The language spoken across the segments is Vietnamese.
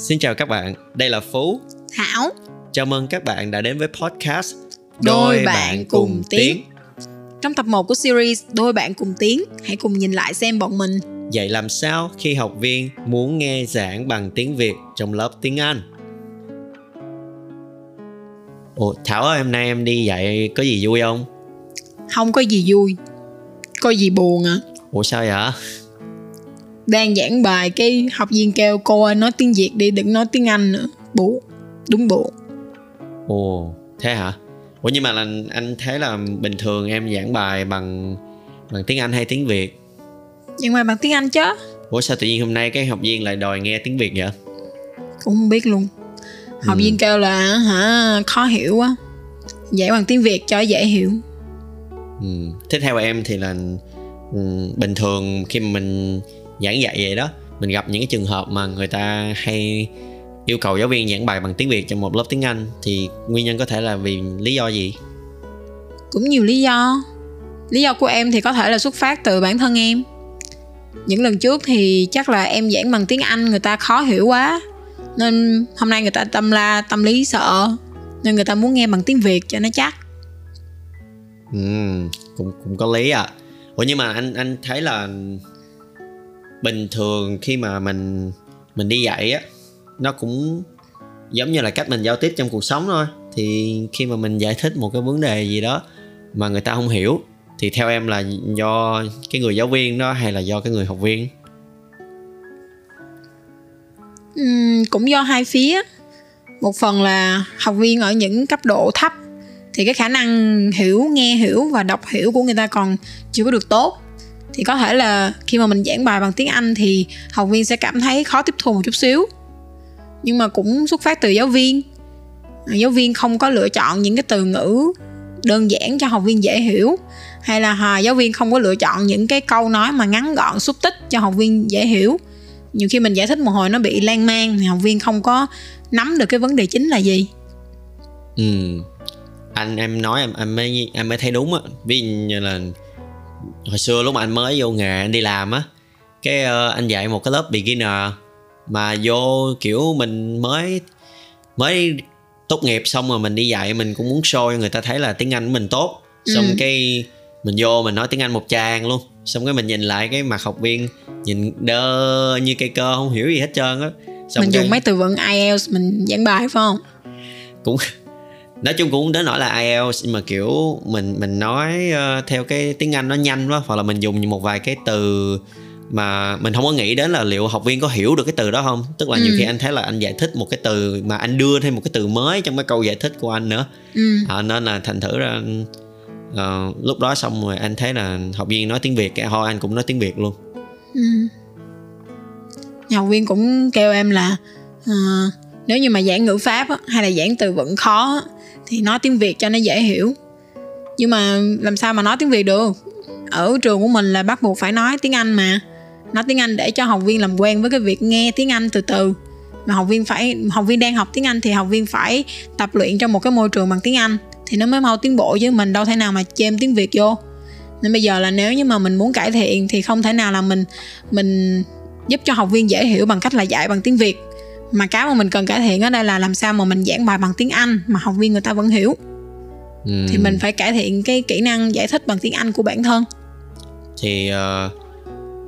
Xin chào các bạn, đây là Phú. Hảo. Chào mừng các bạn đã đến với podcast Đôi bạn cùng tiếng. Trong tập 1 của series Đôi bạn cùng tiếng, hãy cùng nhìn lại xem bọn mình Dạy làm sao khi học viên muốn nghe giảng bằng tiếng Việt trong lớp tiếng Anh. Ủa, Thảo ơi, hôm nay em đi dạy có gì vui không? không có gì vui, có gì buồn à. Ủa sao vậy? Đang giảng bài cái học viên kêu cô ơi nói tiếng Việt đi, đừng nói tiếng Anh nữa. Buồn, đúng buồn. Ồ, thế hả? Ủa nhưng mà là anh thấy là bình thường em giảng bài bằng bằng tiếng Anh hay tiếng Việt? Nhưng mà bằng tiếng Anh chứ Ủa sao tự nhiên hôm nay cái học viên lại đòi nghe tiếng Việt vậy? cũng không biết luôn. Học Ừ. viên kêu là hả khó hiểu quá. Dạy bằng tiếng Việt cho dễ hiểu. Ừ. Thế theo em thì là ừ, bình thường khi mình giảng dạy vậy đó mình gặp những cái trường hợp mà người ta hay yêu cầu giáo viên giảng bài bằng tiếng Việt trong một lớp tiếng Anh thì nguyên nhân có thể là vì lý do gì? cũng nhiều lý do lý do của em thì có thể là xuất phát từ bản thân em những lần trước thì chắc là em giảng bằng tiếng anh người ta khó hiểu quá nên hôm nay người ta tâm la tâm lý sợ nên người ta muốn nghe bằng tiếng việt cho nó chắc Ừ, cũng cũng có lý à. Ủa nhưng mà anh anh thấy là bình thường khi mà mình mình đi dạy á nó cũng giống như là cách mình giao tiếp trong cuộc sống thôi. Thì khi mà mình giải thích một cái vấn đề gì đó mà người ta không hiểu thì theo em là do cái người giáo viên đó hay là do cái người học viên? ừ, cũng do hai phía một phần là học viên ở những cấp độ thấp thì cái khả năng hiểu nghe hiểu và đọc hiểu của người ta còn chưa có được tốt thì có thể là khi mà mình giảng bài bằng tiếng Anh thì học viên sẽ cảm thấy khó tiếp thu một chút xíu. Nhưng mà cũng xuất phát từ giáo viên. À, giáo viên không có lựa chọn những cái từ ngữ đơn giản cho học viên dễ hiểu. Hay là à, giáo viên không có lựa chọn những cái câu nói mà ngắn gọn xúc tích cho học viên dễ hiểu. Nhiều khi mình giải thích một hồi nó bị lan man thì học viên không có nắm được cái vấn đề chính là gì. Ừ. Anh em nói em em mới em mới thấy đúng á. Ví dụ như là hồi xưa lúc mà anh mới vô nghề anh đi làm á, cái ờ, anh dạy một cái lớp beginner mà vô kiểu mình mới mới tốt nghiệp xong rồi mình đi dạy mình cũng muốn show cho người ta thấy là tiếng Anh của mình tốt. Xong Ừ. cái mình vô mình nói tiếng Anh một tràng luôn. Xong cái mình nhìn lại cái mặt học viên nhìn đơ như cây cơ không hiểu gì hết trơn á. Xong mình cái- dùng mấy từ vựng IELTS mình giảng bài phải không cũng nói chung cũng đến nỗi là IELTS nhưng mà kiểu mình mình nói ờ, theo cái tiếng Anh nó nhanh quá hoặc là mình dùng một vài cái từ mà mình không có nghĩ đến là liệu học viên có hiểu được cái từ đó không tức là nhiều Ừ. khi anh thấy là anh giải thích một cái từ mà anh đưa thêm một cái từ mới trong cái câu giải thích của anh nữa ừ. à, nên là thành thử ra ờ, lúc đó xong rồi anh thấy là học viên nói tiếng việt cái thôi anh cũng nói tiếng việt luôn Ừ. Nhà học viên cũng kêu em là ờ, nếu như mà giảng ngữ pháp á, hay là giảng từ vựng khó á, thì nói tiếng Việt cho nó dễ hiểu. Nhưng mà làm sao mà nói tiếng Việt được? Ở trường của mình là bắt buộc phải nói tiếng Anh mà. Nói tiếng Anh để cho học viên làm quen với cái việc nghe tiếng Anh từ từ. Mà học viên phải, học viên đang học tiếng Anh thì học viên phải tập luyện trong một cái môi trường bằng tiếng Anh thì nó mới mau tiến bộ chứ, mình đâu thể nào mà chêm tiếng Việt vô. Nên bây giờ là nếu như mà mình muốn cải thiện thì không thể nào là mình mình giúp cho học viên dễ hiểu bằng cách là dạy bằng tiếng Việt mà cái mà mình cần cải thiện ở đây là làm sao mà mình giảng bài bằng tiếng Anh mà học viên người ta vẫn hiểu. Ừ. thì mình phải cải thiện cái kỹ năng giải thích bằng tiếng Anh của bản thân. Thì ờ,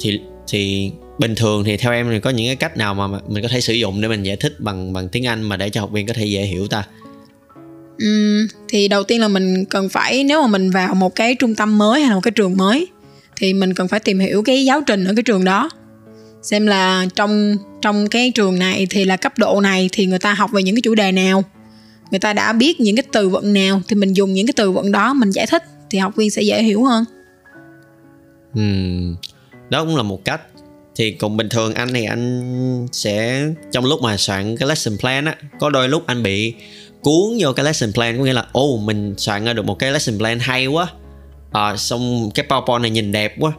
thì thì bình thường thì theo em thì có những cái cách nào mà mình có thể sử dụng để mình giải thích bằng bằng tiếng Anh mà để cho học viên có thể dễ hiểu ta? Ừm, thì đầu tiên là mình cần phải nếu mà mình vào một cái trung tâm mới hay là một cái trường mới thì mình cần phải tìm hiểu cái giáo trình ở cái trường đó xem là trong trong cái trường này thì là cấp độ này thì người ta học về những cái chủ đề nào. Người ta đã biết những cái từ vựng nào thì mình dùng những cái từ vựng đó mình giải thích thì học viên sẽ dễ hiểu hơn. Ừ, đó cũng là một cách. Thì cũng bình thường anh thì anh sẽ trong lúc mà soạn cái lesson plan á có đôi lúc anh bị cuốn vô cái lesson plan có nghĩa là ô mình soạn ra được một cái lesson plan hay quá. À, xong cái powerpoint này nhìn đẹp quá.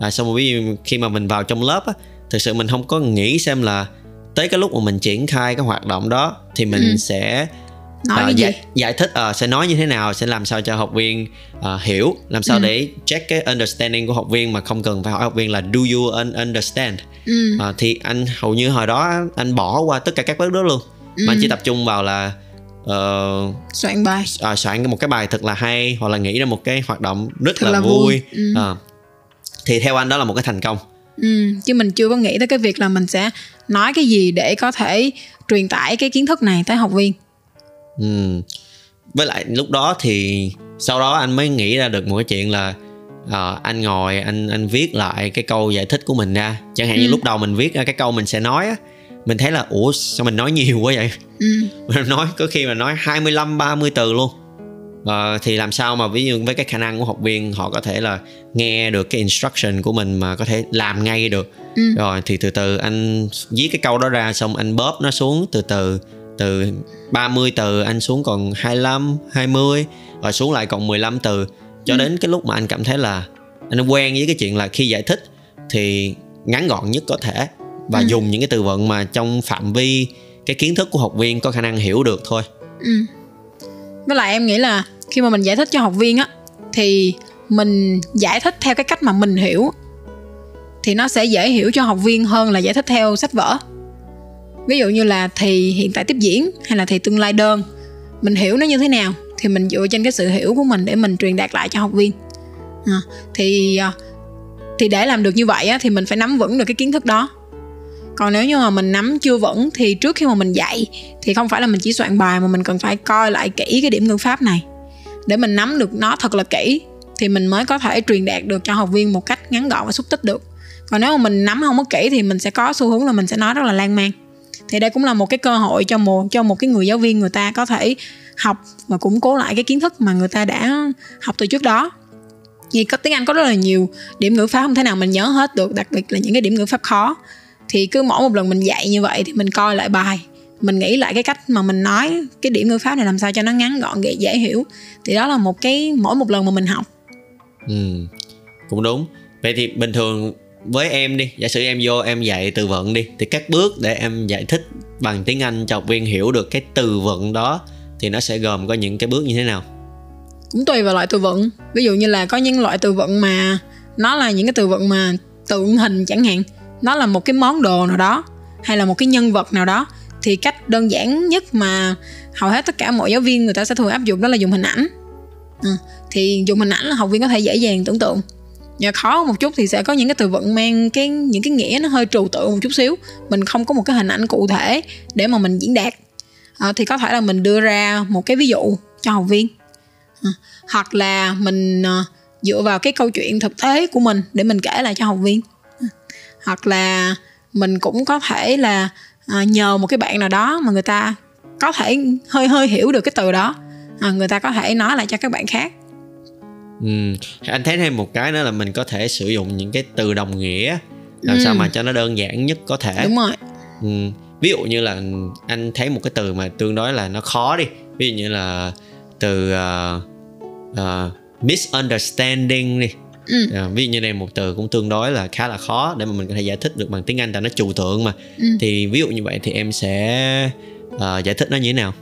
À, xong rồi khi mà mình vào trong lớp á thực sự mình không có nghĩ xem là tới cái lúc mà mình triển khai cái hoạt động đó thì mình Ừ. sẽ nói gì giải, giải thích ờ, sẽ nói như thế nào sẽ làm sao cho học viên ờ, hiểu làm sao Ừ. để check cái understanding của học viên mà không cần phải hỏi học viên là do you un- understand ừ, Ờ, thì anh hầu như hồi đó anh bỏ qua tất cả các bước đó luôn mà anh Ừ. chỉ tập trung vào là ờ, soạn bài à, soạn một cái bài thật là hay hoặc là nghĩ ra một cái hoạt động rất Thật là, là vui, vui. Ừ. Ờ. thì theo anh đó là một cái thành công ừ, chứ mình chưa có nghĩ tới cái việc là mình sẽ nói cái gì để có thể truyền tải cái kiến thức này tới học viên. Ừ. với lại lúc đó thì sau đó anh mới nghĩ ra được một cái chuyện là ờ, anh ngồi anh anh viết lại cái câu giải thích của mình ra. Chẳng hạn như Ừ. lúc đầu mình viết ra cái câu mình sẽ nói á mình thấy là ủa sao mình nói nhiều quá vậy? Ừ, mình nói có khi mà nói 25 30 từ luôn Ờ, thì làm sao mà ví dụ với cái khả năng của học viên họ có thể là nghe được cái instruction của mình mà có thể làm ngay được ừ. rồi thì từ từ anh viết cái câu đó ra xong anh bóp nó xuống từ từ từ 30 từ anh xuống còn 25 20 rồi xuống lại còn 15 từ cho Ừ. đến cái lúc mà anh cảm thấy là anh quen với cái chuyện là khi giải thích thì ngắn gọn nhất có thể và Ừ. dùng những cái từ vựng mà trong phạm vi cái kiến thức của học viên có khả năng hiểu được thôi Ừ. Với lại em nghĩ là khi mà mình giải thích cho học viên á thì mình giải thích theo cái cách mà mình hiểu thì nó sẽ dễ hiểu cho học viên hơn là giải thích theo sách vở. Ví dụ như là thì hiện tại tiếp diễn hay là thì tương lai đơn, mình hiểu nó như thế nào thì mình dựa trên cái sự hiểu của mình để mình truyền đạt lại cho học viên. À, thì à, thì để làm được như vậy á, thì mình phải nắm vững được cái kiến thức đó còn nếu như mà mình nắm chưa vững thì trước khi mà mình dạy thì không phải là mình chỉ soạn bài mà mình cần phải coi lại kỹ cái điểm ngữ pháp này. Để mình nắm được nó thật là kỹ thì mình mới có thể truyền đạt được cho học viên một cách ngắn gọn và xúc tích được. Còn nếu mà mình nắm không có kỹ thì mình sẽ có xu hướng là mình sẽ nói rất là lan man. Thì đây cũng là một cái cơ hội cho một cho một cái người giáo viên người ta có thể học và củng cố lại cái kiến thức mà người ta đã học từ trước đó. Vì có tiếng Anh có rất là nhiều điểm ngữ pháp không thể nào mình nhớ hết được, đặc biệt là những cái điểm ngữ pháp khó thì cứ mỗi một lần mình dạy như vậy thì mình coi lại bài. Mình nghĩ lại cái cách mà mình nói cái điểm ngữ pháp này làm sao cho nó ngắn gọn dễ, dễ hiểu. Thì đó là một cái mỗi một lần mà mình học. Ừ, cũng đúng. Vậy thì bình thường với em đi giả sử em vô em dạy từ vựng đi thì các bước để em giải thích bằng tiếng anh cho học viên hiểu được cái từ vựng đó thì nó sẽ gồm có những cái bước như thế nào? Cũng tùy vào loại từ vựng. Ví dụ như là có những loại từ vựng mà nó là những cái từ vựng mà tượng hình chẳng hạn nó là một cái món đồ nào đó hay là một cái nhân vật nào đó thì cách đơn giản nhất mà hầu hết tất cả mọi giáo viên người ta sẽ thường áp dụng đó là dùng hình ảnh. Ừ. thì dùng hình ảnh là học viên có thể dễ dàng tưởng tượng. Và khó một chút thì sẽ có những cái từ vựng mang cái những cái nghĩa nó hơi trừu tượng một chút xíu. Mình không có một cái hình ảnh cụ thể để mà mình diễn đạt. À, thì có thể là mình đưa ra một cái ví dụ cho học viên. À, hoặc là mình à, dựa vào cái câu chuyện thực tế của mình để mình kể lại cho học viên hoặc là mình cũng có thể là à, nhờ một cái bạn nào đó mà người ta có thể hơi hơi hiểu được cái từ đó à, người ta có thể nói lại cho các bạn khác ừ. anh thấy thêm một cái nữa là mình có thể sử dụng những cái từ đồng nghĩa làm Ừ. sao mà cho nó đơn giản nhất có thể đúng rồi ừ. ví dụ như là anh thấy một cái từ mà tương đối là nó khó đi ví dụ như là từ uh, uh, misunderstanding đi ừ. À, ví dụ như đây một từ cũng tương đối là khá là khó để mà mình có thể giải thích được bằng tiếng Anh tại nó trừu tượng mà Ừ. thì ví dụ như vậy thì em sẽ ờ, giải thích nó như thế nào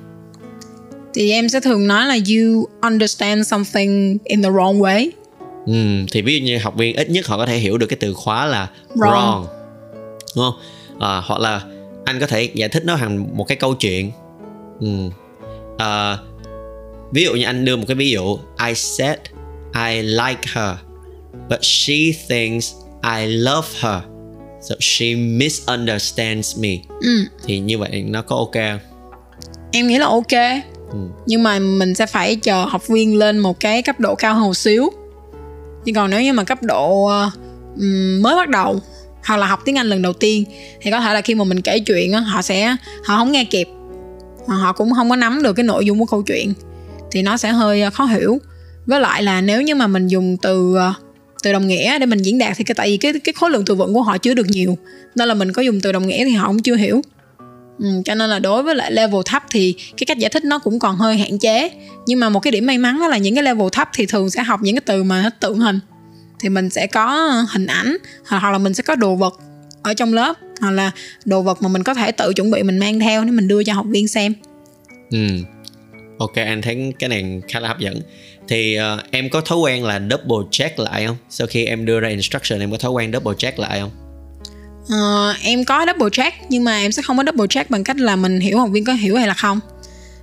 thì em sẽ thường nói là you understand something in the wrong way ừ, thì ví dụ như học viên ít nhất họ có thể hiểu được cái từ khóa là wrong, Wrong. đúng không à, hoặc là anh có thể giải thích nó thành một cái câu chuyện ừ. à, ví dụ như anh đưa một cái ví dụ I said I like her but she thinks I love her. So she misunderstands me. Ừ. thì như vậy nó có ok không? em nghĩ là ok. Ừ. nhưng mà mình sẽ phải chờ học viên lên một cái cấp độ cao hơn một xíu. Nhưng còn nếu như mà cấp độ ừm, mới bắt đầu hoặc là học tiếng Anh lần đầu tiên thì có thể là khi mà mình kể chuyện họ sẽ họ không nghe kịp. Mà họ cũng không có nắm được cái nội dung của câu chuyện. Thì nó sẽ hơi ờ, khó hiểu. Với lại là nếu như mà mình dùng từ ờ, từ đồng nghĩa để mình diễn đạt thì cái tại vì cái cái khối lượng từ vựng của họ chưa được nhiều. Nên là mình có dùng từ đồng nghĩa thì họ cũng chưa hiểu. Ừ, cho nên là đối với lại level thấp thì cái cách giải thích nó cũng còn hơi hạn chế. Nhưng mà một cái điểm may mắn đó là những cái level thấp thì thường sẽ học những cái từ mà nó tượng hình. Thì mình sẽ có hình ảnh hoặc là mình sẽ có đồ vật ở trong lớp hoặc là đồ vật mà mình có thể tự chuẩn bị mình mang theo để mình đưa cho học viên xem. Ừ ok anh thấy cái này khá là hấp dẫn. Thì uh, em có thói quen là double check lại không? Sau khi em đưa ra instruction em có thói quen double check lại không? Uh, em có double check nhưng mà em sẽ không có double check bằng cách là mình hiểu học viên có hiểu hay là không.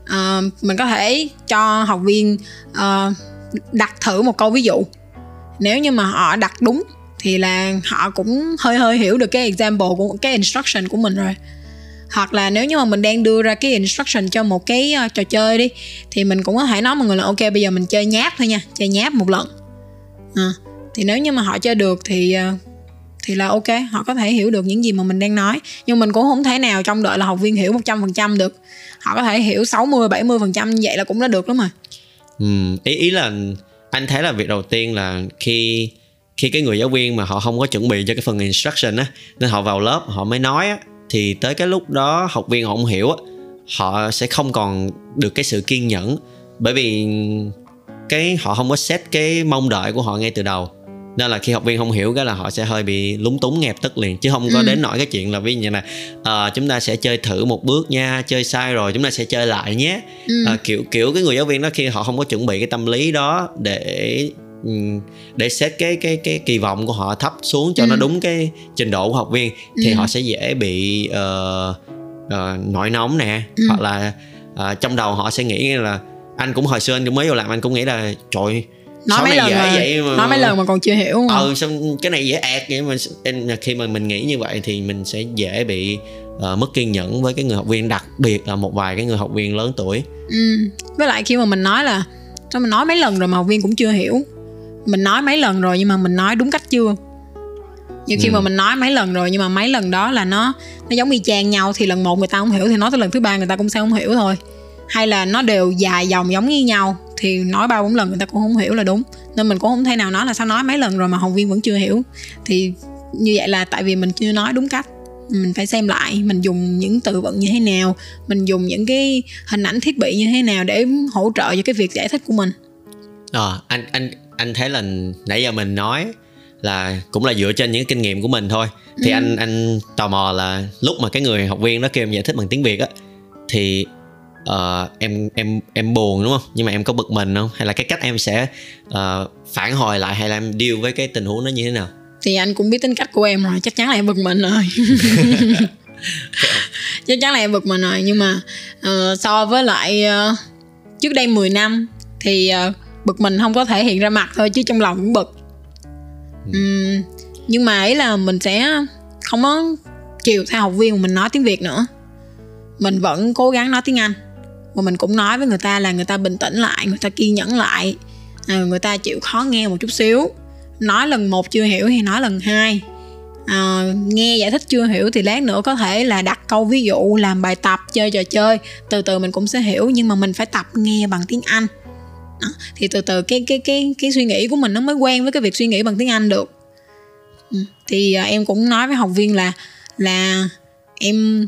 Uh, mình có thể cho học viên uh, đặt thử một câu ví dụ. Nếu như mà họ đặt đúng thì là họ cũng hơi hơi hiểu được cái example của cái instruction của mình rồi hoặc là nếu như mà mình đang đưa ra cái instruction cho một cái uh, trò chơi đi thì mình cũng có thể nói mọi người là ok bây giờ mình chơi nháp thôi nha chơi nháp một lần. À, thì nếu như mà họ chơi được thì uh, thì là ok họ có thể hiểu được những gì mà mình đang nói. Nhưng mình cũng không thể nào trong đợi là học viên hiểu 100% được. Họ có thể hiểu 60 70% trăm vậy là cũng đã được lắm mà. Ừ, ý ý là anh thấy là việc đầu tiên là khi khi cái người giáo viên mà họ không có chuẩn bị cho cái phần instruction á nên họ vào lớp họ mới nói á thì tới cái lúc đó học viên họ không hiểu á họ sẽ không còn được cái sự kiên nhẫn bởi vì cái họ không có set cái mong đợi của họ ngay từ đầu nên là khi học viên không hiểu cái là họ sẽ hơi bị lúng túng nghẹp tức liền chứ không có ừ. đến nỗi cái chuyện là ví dụ như là uh, chúng ta sẽ chơi thử một bước nha chơi sai rồi chúng ta sẽ chơi lại nhé ừ. uh, kiểu kiểu cái người giáo viên đó khi họ không có chuẩn bị cái tâm lý đó để để set cái cái cái kỳ vọng của họ thấp xuống cho ừ. nó đúng cái trình độ của học viên thì ừ. họ sẽ dễ bị uh, uh, nổi nóng nè ừ. hoặc là uh, trong đầu họ sẽ nghĩ là anh cũng hồi xưa anh cũng mới vô làm anh cũng nghĩ là trời nói mấy lần mà, vậy mà, nói mấy lần mà còn chưa hiểu không? ừ xong cái này dễ ẹt vậy mà khi mà mình nghĩ như vậy thì mình sẽ dễ bị uh, mất kiên nhẫn với cái người học viên đặc biệt là một vài cái người học viên lớn tuổi ừ. với lại khi mà mình nói là sao mình nói mấy lần rồi mà học viên cũng chưa hiểu mình nói mấy lần rồi nhưng mà mình nói đúng cách chưa? Như khi ừ. mà mình nói mấy lần rồi nhưng mà mấy lần đó là nó nó giống y chang nhau thì lần một người ta không hiểu thì nói tới lần thứ ba người ta cũng sẽ không hiểu thôi. Hay là nó đều dài dòng giống như nhau thì nói ba bốn lần người ta cũng không hiểu là đúng. Nên mình cũng không thể nào nói là sao nói mấy lần rồi mà học viên vẫn chưa hiểu. Thì như vậy là tại vì mình chưa nói đúng cách. Mình phải xem lại mình dùng những từ vựng như thế nào mình dùng những cái hình ảnh thiết bị như thế nào để hỗ trợ cho cái việc giải thích của mình. À, anh anh anh thấy là nãy giờ mình nói là cũng là dựa trên những kinh nghiệm của mình thôi. Thì ừ. anh anh tò mò là lúc mà cái người học viên đó kêu em giải thích bằng tiếng việt á thì uh, em em em buồn đúng không? Nhưng mà em có bực mình không? Hay là cái cách em sẽ uh, phản hồi lại hay là em deal với cái tình huống đó như thế nào? Thì anh cũng biết tính cách của em rồi chắc chắn là em bực mình rồi. Chắc chắn là em bực mình rồi nhưng mà uh, so với lại uh, trước đây 10 năm thì uh, bực mình không có thể hiện ra mặt thôi chứ trong lòng cũng bực. Ừ. um, nhưng mà ấy là mình sẽ không có chiều theo học viên mà mình nói tiếng việt nữa. Mình vẫn cố gắng nói tiếng anh và mình cũng nói với người ta là người ta bình tĩnh lại người ta kiên nhẫn lại. À, người ta chịu khó nghe một chút xíu. Nói lần một chưa hiểu thì nói lần hai. À, nghe giải thích chưa hiểu thì lát nữa có thể là đặt câu ví dụ làm bài tập chơi trò chơi. Từ từ mình cũng sẽ hiểu nhưng mà mình phải tập nghe bằng tiếng anh đó. thì từ từ cái cái cái cái suy nghĩ của mình nó mới quen với cái việc suy nghĩ bằng tiếng anh được ừ. thì à, em cũng nói với học viên là là em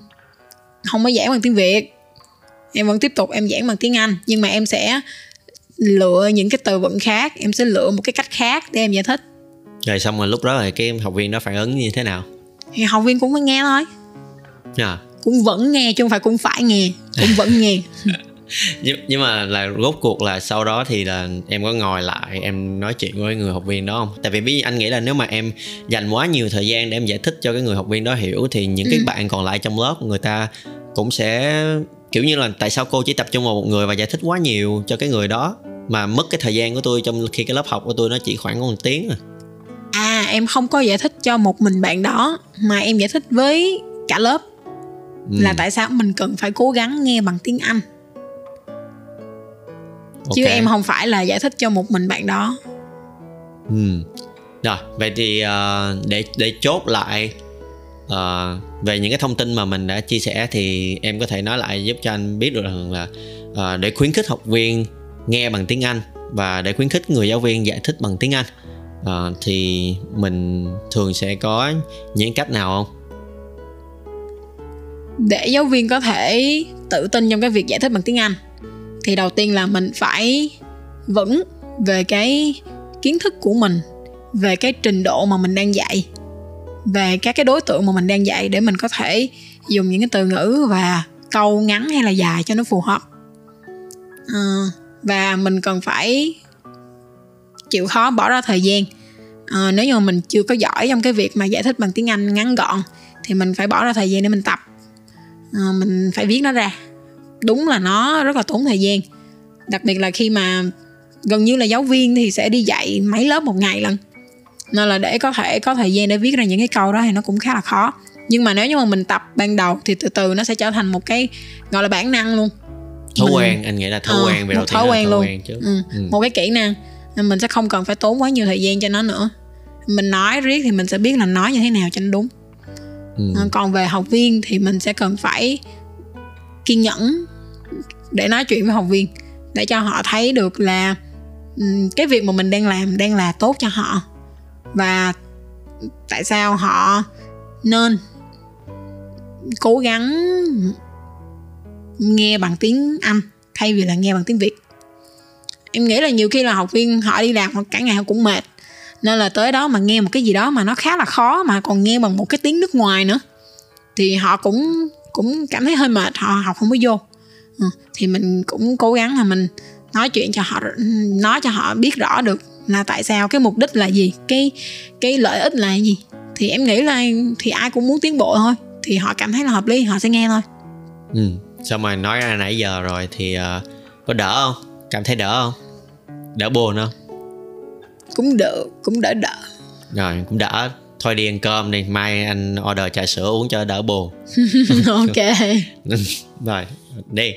không có giảng bằng tiếng việt em vẫn tiếp tục em giảng bằng tiếng anh nhưng mà em sẽ lựa những cái từ vựng khác em sẽ lựa một cái cách khác để em giải thích rồi xong rồi lúc đó là cái học viên đó phản ứng như thế nào thì học viên cũng phải nghe thôi à. cũng vẫn nghe chứ không phải cũng phải nghe cũng vẫn nghe nhưng, nhưng mà là rốt cuộc là sau đó thì là em có ngồi lại em nói chuyện với người học viên đó không tại vì ví anh nghĩ là nếu mà em dành quá nhiều thời gian để em giải thích cho cái người học viên đó hiểu thì những ừ. cái bạn còn lại trong lớp người ta cũng sẽ kiểu như là tại sao cô chỉ tập trung vào một người và giải thích quá nhiều cho cái người đó mà mất cái thời gian của tôi trong khi cái lớp học của tôi nó chỉ khoảng có một tiếng à à em không có giải thích cho một mình bạn đó mà em giải thích với cả lớp ừ. là tại sao mình cần phải cố gắng nghe bằng tiếng anh okay. chứ em không phải là giải thích cho một mình bạn đó ừ rồi vậy thì uh, để để chốt lại uh, về những cái thông tin mà mình đã chia sẻ thì em có thể nói lại giúp cho anh biết được rằng là uh, để khuyến khích học viên nghe bằng tiếng Anh và để khuyến khích người giáo viên giải thích bằng tiếng Anh uh, thì mình thường sẽ có những cách nào không? Để giáo viên có thể tự tin trong cái việc giải thích bằng tiếng Anh thì đầu tiên là mình phải vững về cái kiến thức của mình về cái trình độ mà mình đang dạy về các cái đối tượng mà mình đang dạy để mình có thể dùng những cái từ ngữ và câu ngắn hay là dài cho nó phù hợp. À, và mình cần phải chịu khó bỏ ra thời gian. À, nếu như mà mình chưa có giỏi trong cái việc mà giải thích bằng tiếng anh ngắn gọn thì mình phải bỏ ra thời gian để mình tập. À, mình phải viết nó ra đúng là nó rất là tốn thời gian đặc biệt là khi mà gần như là giáo viên thì sẽ đi dạy mấy lớp một ngày lần nên là để có thể có thời gian để viết ra những cái câu đó thì nó cũng khá là khó nhưng mà nếu như mà mình tập ban đầu thì từ từ nó sẽ trở thành một cái gọi là bản năng luôn thói Mình- quen anh nghĩ là thói Ờ, quen về đầu thói quen luôn. quen chứ ừ. Ừ. một cái kỹ năng nên mình sẽ không cần phải tốn quá nhiều thời gian cho nó nữa mình nói riết thì mình sẽ biết là nói như thế nào cho nó đúng Ừ. Còn về học viên thì mình sẽ cần phải kiên nhẫn để nói chuyện với học viên, để cho họ thấy được là cái việc mà mình đang làm đang là tốt cho họ. Và tại sao họ nên cố gắng nghe bằng tiếng Anh thay vì là nghe bằng tiếng Việt? Em nghĩ là nhiều khi là học viên họ đi làm cả ngày họ cũng mệt, nên là tới đó mà nghe một cái gì đó mà nó khá là khó mà còn nghe bằng một cái tiếng nước ngoài nữa, thì họ cũng cũng cảm thấy hơi mệt, họ học không có vô thì mình cũng cố gắng là mình nói chuyện cho họ nói cho họ biết rõ được là tại sao cái mục đích là gì cái cái lợi ích là gì. Thì em nghĩ là thì ai cũng muốn tiến bộ thôi thì họ cảm thấy là hợp lý họ sẽ nghe thôi. Ừ. xong rồi nói ra nãy giờ rồi thì ờ, có đỡ không? Cảm thấy đỡ không? Đỡ buồn không? Cũng được cũng đỡ đỡ. Rồi cũng đỡ. Thôi đi ăn cơm đi mai anh order trà sữa uống cho đỡ buồn. Ok. Rồi đi